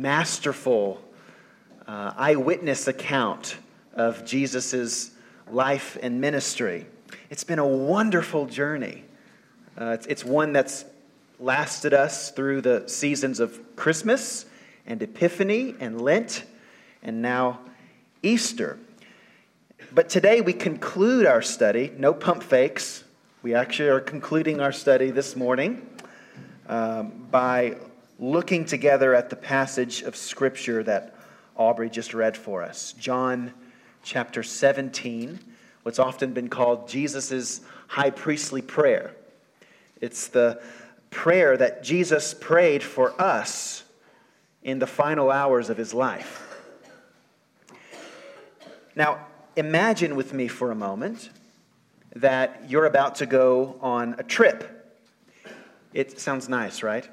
masterful uh, eyewitness account of Jesus' life and ministry. It's been a wonderful journey. Uh, it's, it's one that's lasted us through the seasons of Christmas and Epiphany and Lent and now Easter. But today we conclude our study, no pump fakes. We actually are concluding our study this morning um, by looking together at the passage of Scripture that Aubrey just read for us John chapter 17, what's often been called Jesus' high priestly prayer. It's the prayer that Jesus prayed for us in the final hours of his life. Now, imagine with me for a moment that you're about to go on a trip. It sounds nice, right?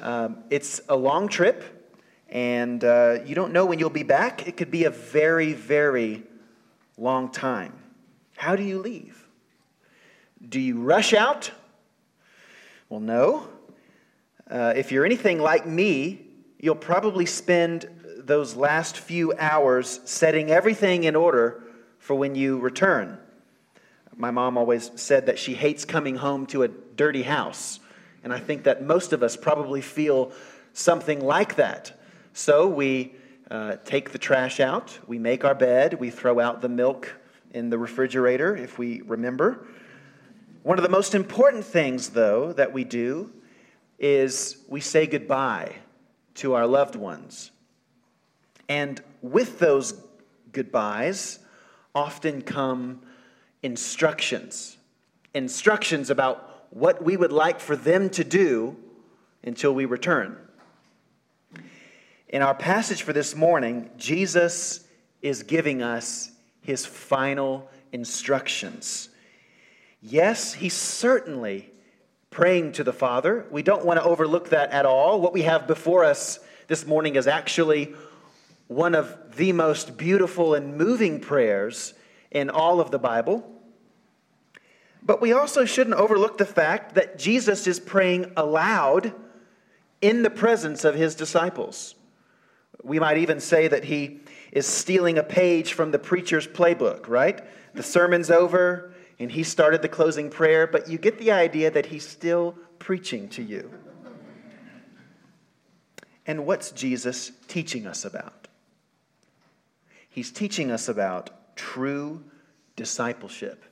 Um, it's a long trip, and uh, you don't know when you'll be back. It could be a very, very long time. How do you leave? Do you rush out? Well, no. Uh, if you're anything like me, you'll probably spend those last few hours setting everything in order for when you return. My mom always said that she hates coming home to a dirty house. And I think that most of us probably feel something like that. So we uh, take the trash out, we make our bed, we throw out the milk in the refrigerator if we remember. One of the most important things, though, that we do is we say goodbye to our loved ones. And with those goodbyes often come instructions instructions about what we would like for them to do until we return. In our passage for this morning, Jesus is giving us his final instructions. Yes, he's certainly praying to the Father. We don't want to overlook that at all. What we have before us this morning is actually one of the most beautiful and moving prayers in all of the Bible. But we also shouldn't overlook the fact that Jesus is praying aloud in the presence of his disciples. We might even say that he is stealing a page from the preacher's playbook, right? The sermon's over and he started the closing prayer, but you get the idea that he's still preaching to you. And what's Jesus teaching us about? He's teaching us about true discipleship,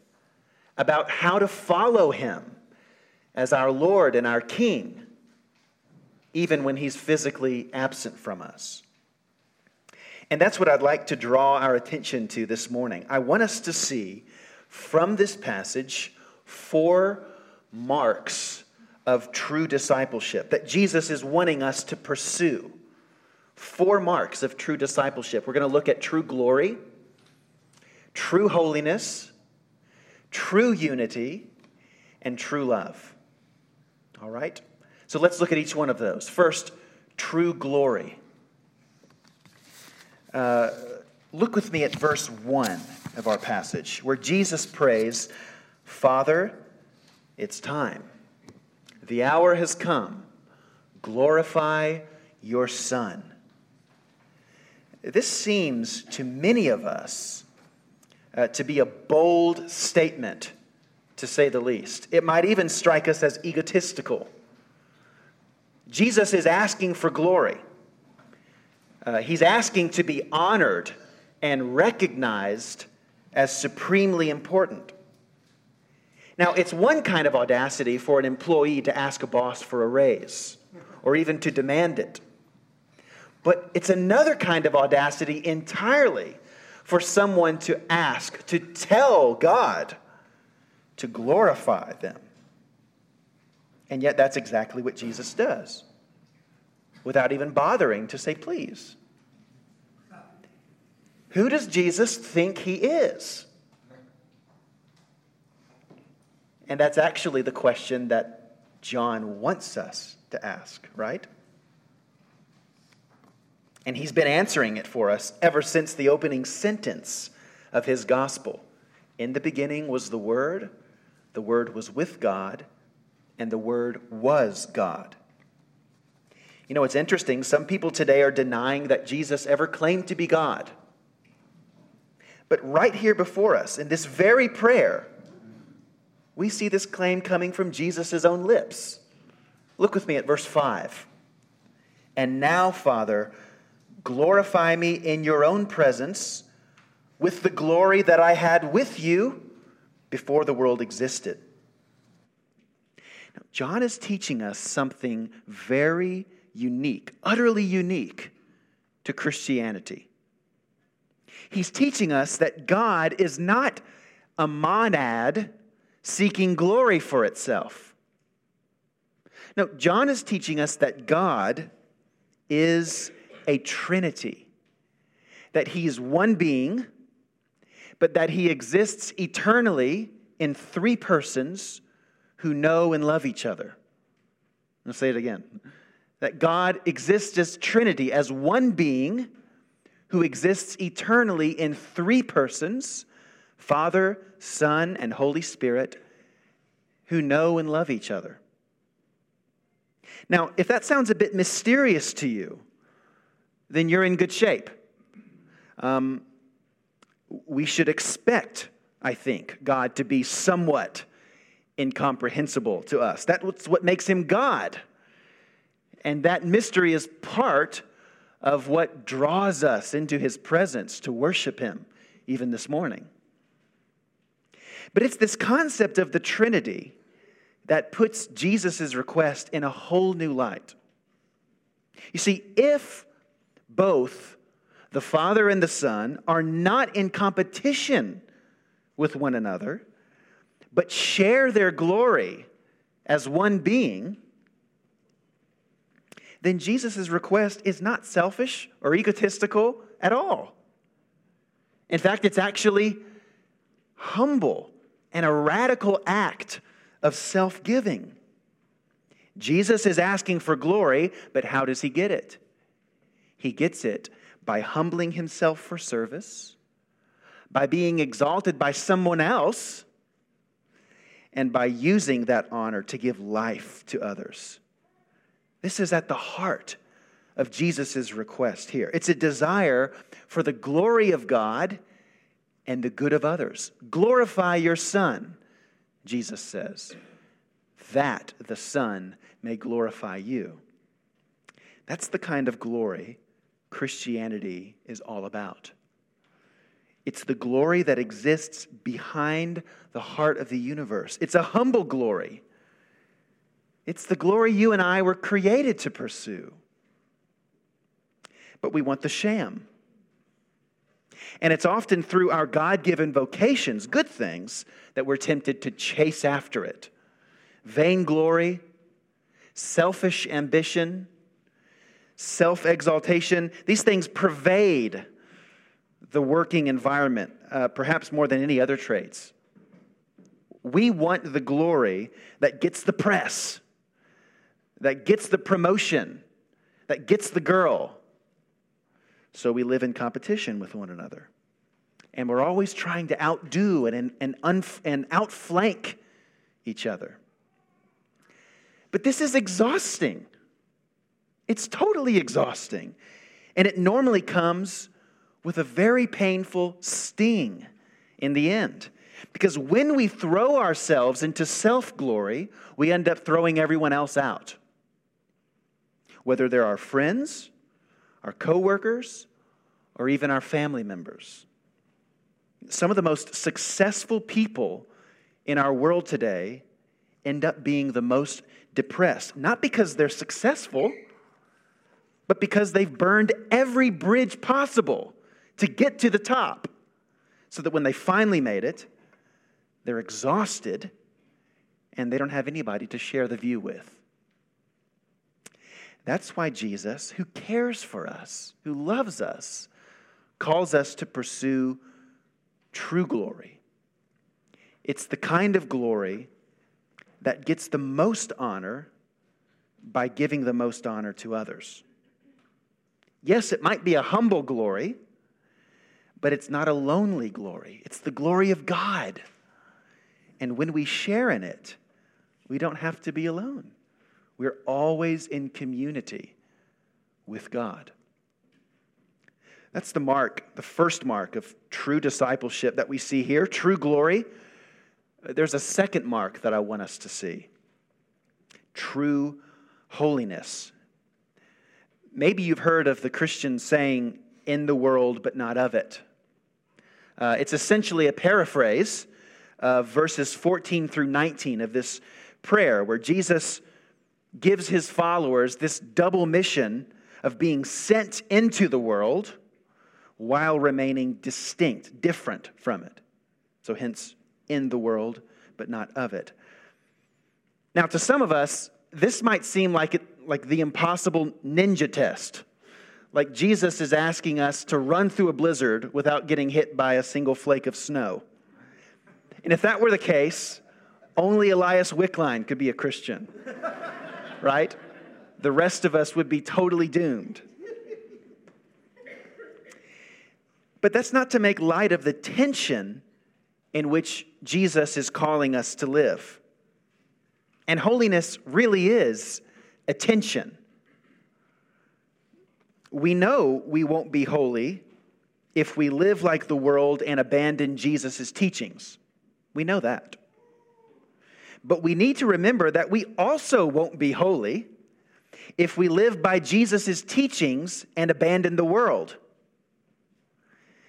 about how to follow him as our Lord and our King, even when he's physically absent from us. And that's what I'd like to draw our attention to this morning. I want us to see from this passage four marks of true discipleship that Jesus is wanting us to pursue four marks of true discipleship. We're going to look at true glory, true holiness, true unity, and true love. All right? So let's look at each one of those. First, true glory. Uh, look with me at verse 1 of our passage, where Jesus prays, Father, it's time. The hour has come. Glorify your Son this seems to many of us uh, to be a bold statement, to say the least. It might even strike us as egotistical. Jesus is asking for glory. Uh, he's asking to be honored and recognized as supremely important. Now, it's one kind of audacity for an employee to ask a boss for a raise or even to demand it. But it's another kind of audacity entirely for someone to ask, to tell God to glorify them. And yet, that's exactly what Jesus does without even bothering to say, please. Who does Jesus think he is? And that's actually the question that John wants us to ask, right? And he's been answering it for us ever since the opening sentence of his gospel. In the beginning was the Word, the Word was with God, and the Word was God. You know, it's interesting. Some people today are denying that Jesus ever claimed to be God. But right here before us, in this very prayer, we see this claim coming from Jesus' own lips. Look with me at verse 5. And now, Father, glorify me in your own presence with the glory that I had with you before the world existed. Now, John is teaching us something very unique, utterly unique to Christianity. He's teaching us that God is not a monad seeking glory for itself. No, John is teaching us that God is a trinity, that he is one being, but that he exists eternally in three persons who know and love each other. I'll say it again. That God exists as Trinity, as one being who exists eternally in three persons Father, Son, and Holy Spirit, who know and love each other. Now, if that sounds a bit mysterious to you, then you're in good shape. Um, we should expect, I think, God to be somewhat incomprehensible to us. That's what makes him God. And that mystery is part of what draws us into his presence to worship him, even this morning. But it's this concept of the Trinity that puts Jesus' request in a whole new light. You see, if both the Father and the Son are not in competition with one another, but share their glory as one being, then Jesus' request is not selfish or egotistical at all. In fact, it's actually humble and a radical act of self giving. Jesus is asking for glory, but how does he get it? He gets it by humbling himself for service, by being exalted by someone else, and by using that honor to give life to others. This is at the heart of Jesus' request here. It's a desire for the glory of God and the good of others. Glorify your Son, Jesus says, that the Son may glorify you. That's the kind of glory Christianity is all about. It's the glory that exists behind the heart of the universe. It's a humble glory. It's the glory you and I were created to pursue. But we want the sham. And it's often through our God given vocations, good things, that we're tempted to chase after it. Vainglory, selfish ambition, self exaltation, these things pervade the working environment, uh, perhaps more than any other traits. We want the glory that gets the press, that gets the promotion, that gets the girl. So we live in competition with one another. And we're always trying to outdo and, and, unf- and outflank each other. But this is exhausting. It's totally exhausting. And it normally comes with a very painful sting in the end. Because when we throw ourselves into self glory, we end up throwing everyone else out. Whether they're our friends, our coworkers, or even our family members. Some of the most successful people in our world today end up being the most depressed, not because they're successful, but because they've burned every bridge possible to get to the top, so that when they finally made it, they're exhausted and they don't have anybody to share the view with. That's why Jesus, who cares for us, who loves us, calls us to pursue true glory. It's the kind of glory that gets the most honor by giving the most honor to others. Yes, it might be a humble glory, but it's not a lonely glory. It's the glory of God. And when we share in it, we don't have to be alone. We're always in community with God. That's the mark, the first mark of true discipleship that we see here, true glory. There's a second mark that I want us to see true holiness. Maybe you've heard of the Christian saying, in the world, but not of it. Uh, it's essentially a paraphrase of verses 14 through 19 of this prayer, where Jesus gives his followers this double mission of being sent into the world while remaining distinct, different from it. So, hence, in the world, but not of it. Now, to some of us, this might seem like, it, like the impossible ninja test. Like Jesus is asking us to run through a blizzard without getting hit by a single flake of snow. And if that were the case, only Elias Wickline could be a Christian, right? The rest of us would be totally doomed. But that's not to make light of the tension in which Jesus is calling us to live. And holiness really is a tension. We know we won't be holy if we live like the world and abandon Jesus' teachings. We know that. But we need to remember that we also won't be holy if we live by Jesus' teachings and abandon the world.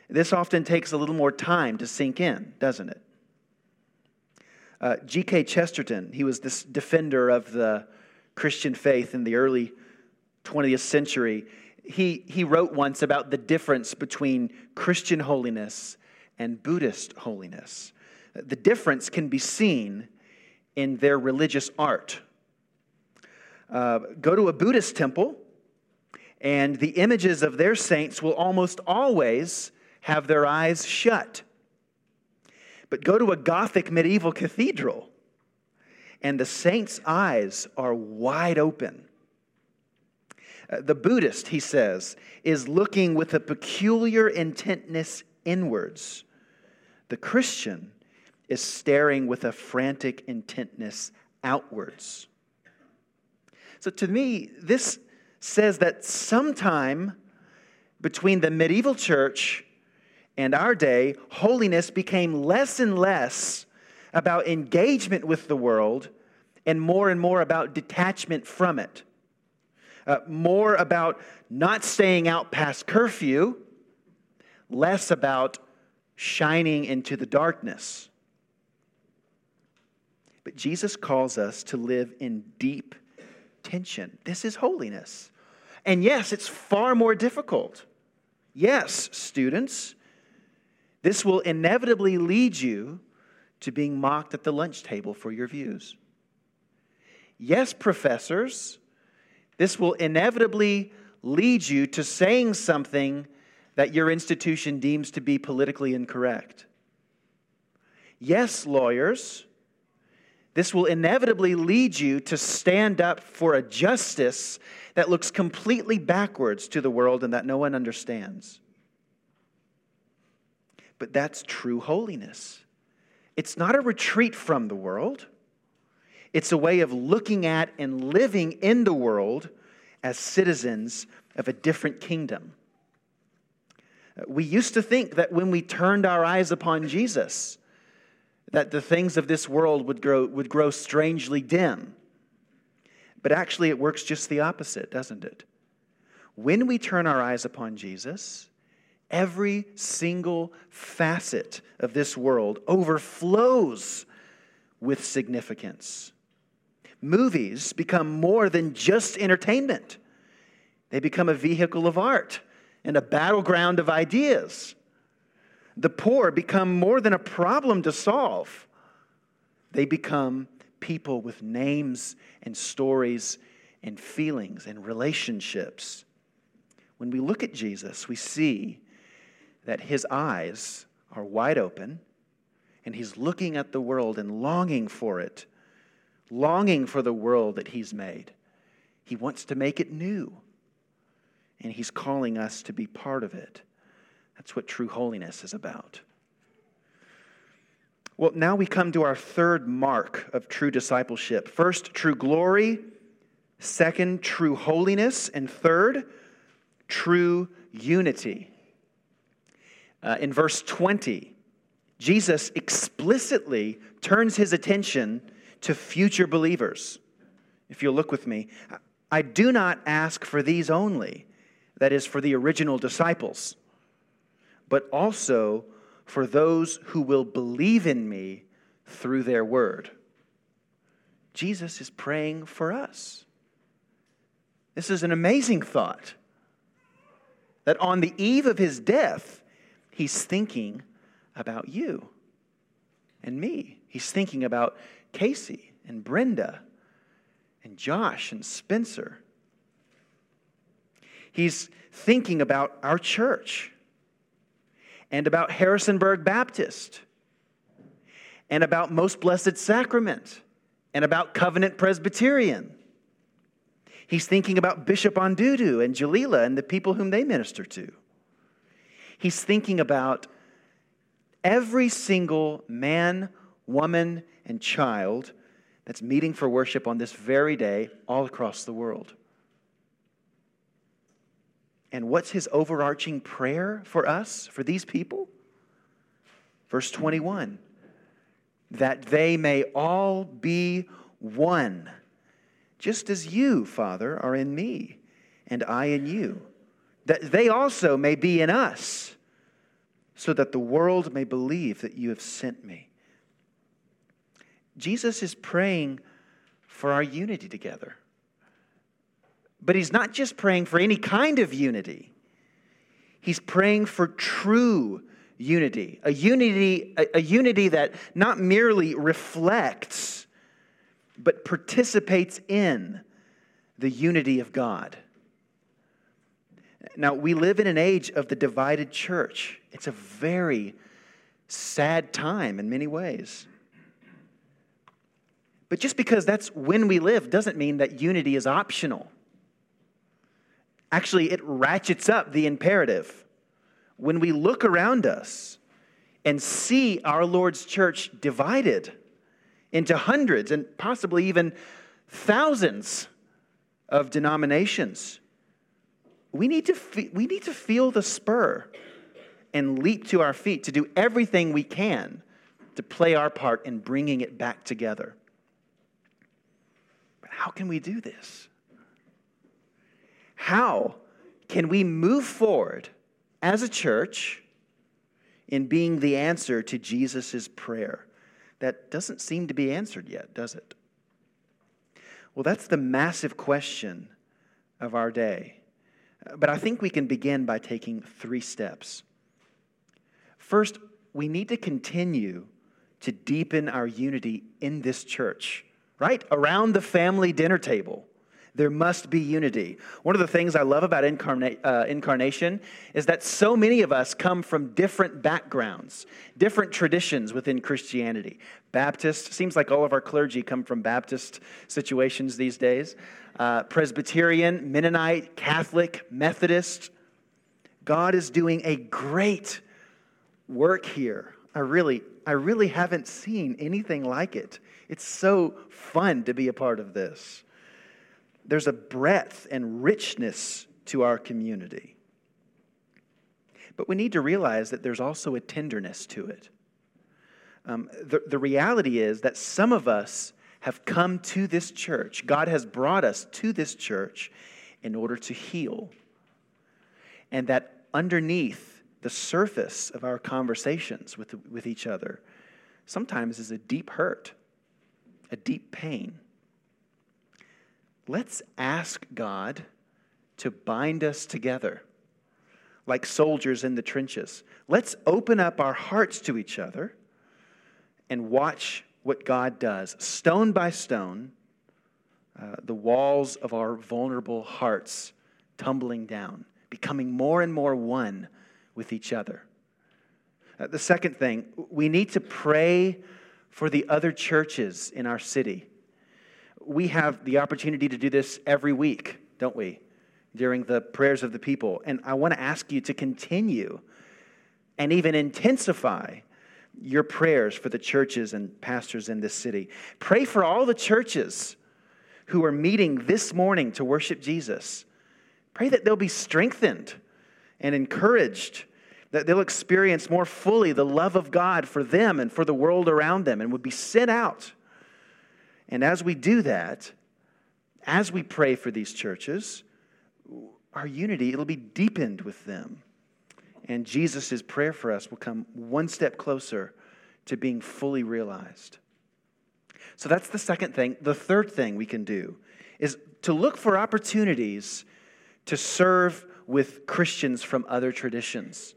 This often takes a little more time to sink in, doesn't it? Uh, G.K. Chesterton, he was this defender of the Christian faith in the early 20th century. He, he wrote once about the difference between Christian holiness and Buddhist holiness. The difference can be seen in their religious art. Uh, go to a Buddhist temple, and the images of their saints will almost always have their eyes shut. But go to a Gothic medieval cathedral, and the saint's eyes are wide open. Uh, the Buddhist, he says, is looking with a peculiar intentness inwards. The Christian is staring with a frantic intentness outwards. So to me, this says that sometime between the medieval church and our day, holiness became less and less about engagement with the world and more and more about detachment from it. Uh, more about not staying out past curfew, less about shining into the darkness. But Jesus calls us to live in deep tension. This is holiness. And yes, it's far more difficult. Yes, students, this will inevitably lead you to being mocked at the lunch table for your views. Yes, professors, this will inevitably lead you to saying something that your institution deems to be politically incorrect. Yes, lawyers, this will inevitably lead you to stand up for a justice that looks completely backwards to the world and that no one understands. But that's true holiness. It's not a retreat from the world, it's a way of looking at and living in the world as citizens of a different kingdom. Uh, we used to think that when we turned our eyes upon Jesus, that the things of this world would grow, would grow strangely dim. But actually, it works just the opposite, doesn't it? When we turn our eyes upon Jesus, Every single facet of this world overflows with significance. Movies become more than just entertainment, they become a vehicle of art and a battleground of ideas. The poor become more than a problem to solve, they become people with names and stories and feelings and relationships. When we look at Jesus, we see that his eyes are wide open and he's looking at the world and longing for it, longing for the world that he's made. He wants to make it new, and he's calling us to be part of it. That's what true holiness is about. Well, now we come to our third mark of true discipleship. First, true glory. Second, true holiness. And third, true unity. Uh, in verse 20, Jesus explicitly turns his attention to future believers. If you'll look with me, I do not ask for these only, that is, for the original disciples, but also for those who will believe in me through their word. Jesus is praying for us. This is an amazing thought that on the eve of his death, he's thinking about you and me. He's thinking about Casey and Brenda and Josh and Spencer. He's thinking about our church and about Harrisonburg Baptist and about Most Blessed Sacrament and about Covenant Presbyterian. He's thinking about Bishop Ondudu and Jalila and the people whom they minister to. He's thinking about every single man, woman, and child that's meeting for worship on this very day all across the world. And what's his overarching prayer for us, for these people? Verse 21 that they may all be one, just as you, Father, are in me, and I in you, that they also may be in us so that the world may believe that you have sent me. Jesus is praying for our unity together. But he's not just praying for any kind of unity. He's praying for true unity, a unity, a, a, unity that not merely reflects, but participates in the unity of God. Now, we live in an age of the divided church. It's a very sad time in many ways. But just because that's when we live doesn't mean that unity is optional. Actually, it ratchets up the imperative. When we look around us and see our Lord's church divided into hundreds and possibly even thousands of denominations, we need to, fe- we need to feel the spur and leap to our feet to do everything we can to play our part in bringing it back together. But how can we do this? How can we move forward as a church in being the answer to Jesus' prayer? That doesn't seem to be answered yet, does it? Well, that's the massive question of our day. But I think we can begin by taking three steps. First, we need to continue to deepen our unity in this church, right? Around the family dinner table. There must be unity. One of the things I love about incarna- uh, incarnation is that so many of us come from different backgrounds, different traditions within Christianity. Baptist, seems like all of our clergy come from Baptist situations these days. Uh, Presbyterian, Mennonite, Catholic, Methodist. God is doing a great work here. I really, I really haven't seen anything like it. It's so fun to be a part of this there's a breadth and richness to our community. But we need to realize that there's also a tenderness to it. Um, the, the reality is that some of us have come to this church, God has brought us to this church in order to heal. And that underneath the surface of our conversations with, with each other, sometimes is a deep hurt, a deep pain let's ask God to bind us together like soldiers in the trenches. Let's open up our hearts to each other and watch what God does. Stone by stone, uh, the walls of our vulnerable hearts tumbling down, becoming more and more one with each other. Uh, the second thing, we need to pray for the other churches in our city we have the opportunity to do this every week, don't we? During the prayers of the people. And I want to ask you to continue and even intensify your prayers for the churches and pastors in this city. Pray for all the churches who are meeting this morning to worship Jesus. Pray that they'll be strengthened and encouraged, that they'll experience more fully the love of God for them and for the world around them and would be sent out. And as we do that, as we pray for these churches, our unity, it'll be deepened with them. And Jesus' prayer for us will come one step closer to being fully realized. So that's the second thing. The third thing we can do is to look for opportunities to serve with Christians from other traditions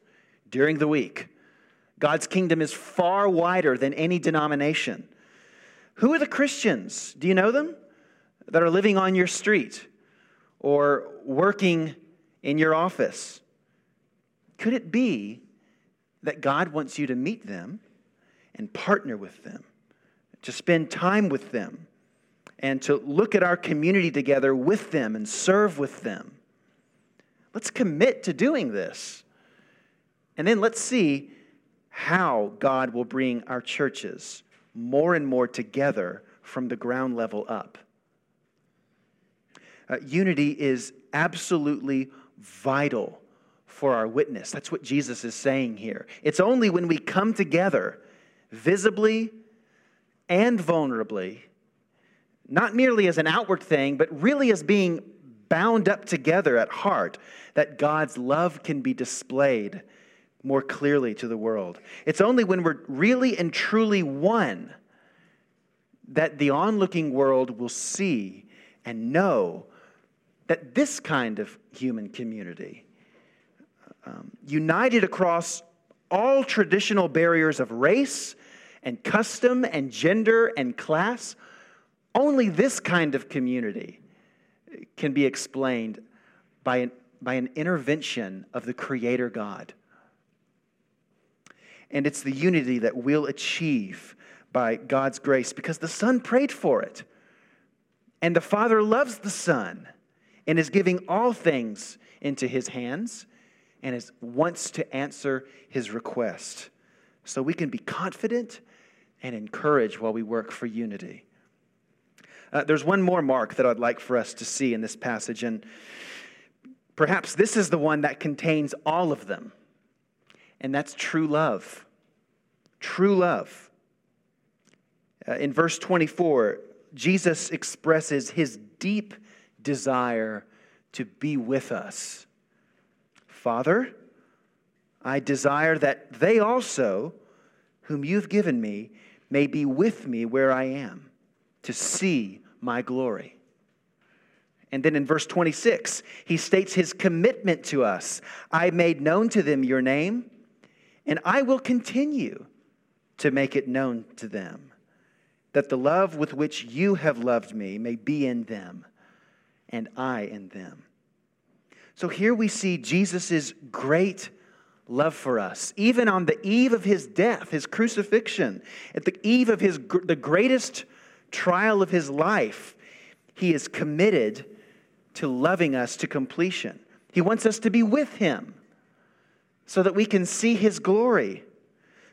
during the week. God's kingdom is far wider than any denomination. Who are the Christians? Do you know them? That are living on your street or working in your office. Could it be that God wants you to meet them and partner with them, to spend time with them, and to look at our community together with them and serve with them? Let's commit to doing this. And then let's see how God will bring our churches more and more together from the ground level up. Uh, unity is absolutely vital for our witness. That's what Jesus is saying here. It's only when we come together visibly and vulnerably, not merely as an outward thing, but really as being bound up together at heart, that God's love can be displayed more clearly to the world. It's only when we're really and truly one that the onlooking world will see and know that this kind of human community, um, united across all traditional barriers of race and custom and gender and class, only this kind of community can be explained by an, by an intervention of the Creator God. And it's the unity that we'll achieve by God's grace because the Son prayed for it. And the Father loves the Son and is giving all things into his hands and is, wants to answer his request. So we can be confident and encouraged while we work for unity. Uh, there's one more mark that I'd like for us to see in this passage, and perhaps this is the one that contains all of them, and that's true love. True love. Uh, in verse 24, Jesus expresses his deep desire to be with us. Father, I desire that they also, whom you've given me, may be with me where I am, to see my glory. And then in verse 26, he states his commitment to us I made known to them your name, and I will continue to make it known to them, that the love with which you have loved me may be in them and I in them. So here we see Jesus' great love for us, even on the eve of his death, his crucifixion, at the eve of his, the greatest trial of his life, he is committed to loving us to completion. He wants us to be with him so that we can see his glory,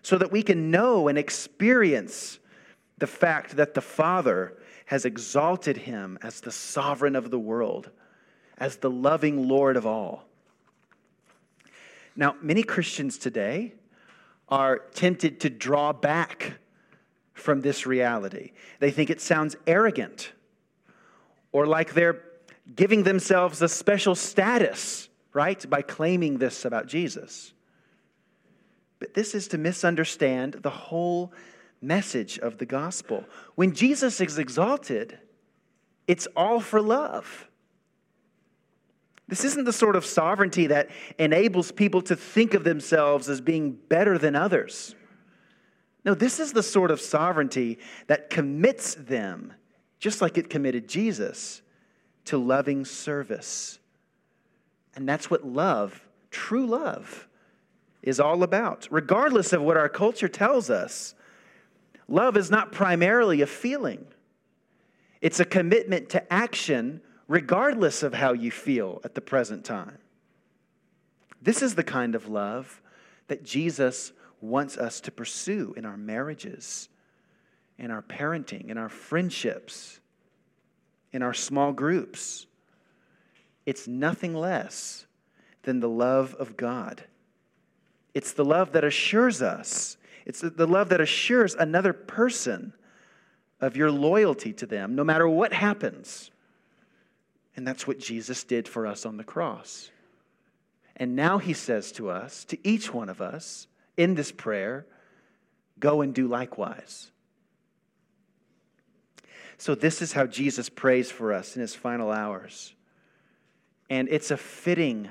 so that we can know and experience the fact that the Father has exalted him as the sovereign of the world, as the loving Lord of all. Now, many Christians today are tempted to draw back from this reality. They think it sounds arrogant or like they're giving themselves a special status, right, by claiming this about Jesus. But this is to misunderstand the whole message of the gospel. When Jesus is exalted, it's all for love. This isn't the sort of sovereignty that enables people to think of themselves as being better than others. No, this is the sort of sovereignty that commits them, just like it committed Jesus, to loving service. And that's what love, true love, is all about, regardless of what our culture tells us. Love is not primarily a feeling, it's a commitment to action regardless of how you feel at the present time. This is the kind of love that Jesus wants us to pursue in our marriages, in our parenting, in our friendships, in our small groups. It's nothing less than the love of God. It's the love that assures us, it's the love that assures another person of your loyalty to them, no matter what happens. And that's what Jesus did for us on the cross. And now he says to us, to each one of us in this prayer, go and do likewise. So, this is how Jesus prays for us in his final hours. And it's a fitting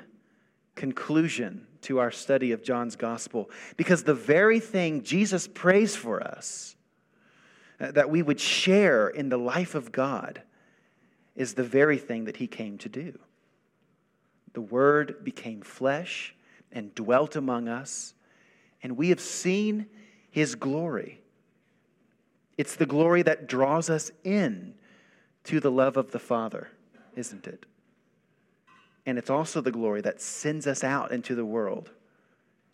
conclusion to our study of John's gospel because the very thing Jesus prays for us, uh, that we would share in the life of God, is the very thing that he came to do. The Word became flesh and dwelt among us, and we have seen his glory. It's the glory that draws us in to the love of the Father, isn't it? And it's also the glory that sends us out into the world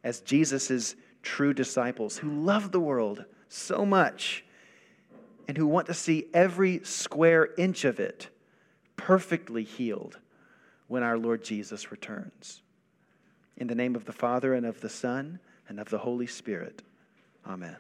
as Jesus' true disciples who love the world so much and who want to see every square inch of it perfectly healed when our Lord Jesus returns. In the name of the Father, and of the Son, and of the Holy Spirit. Amen.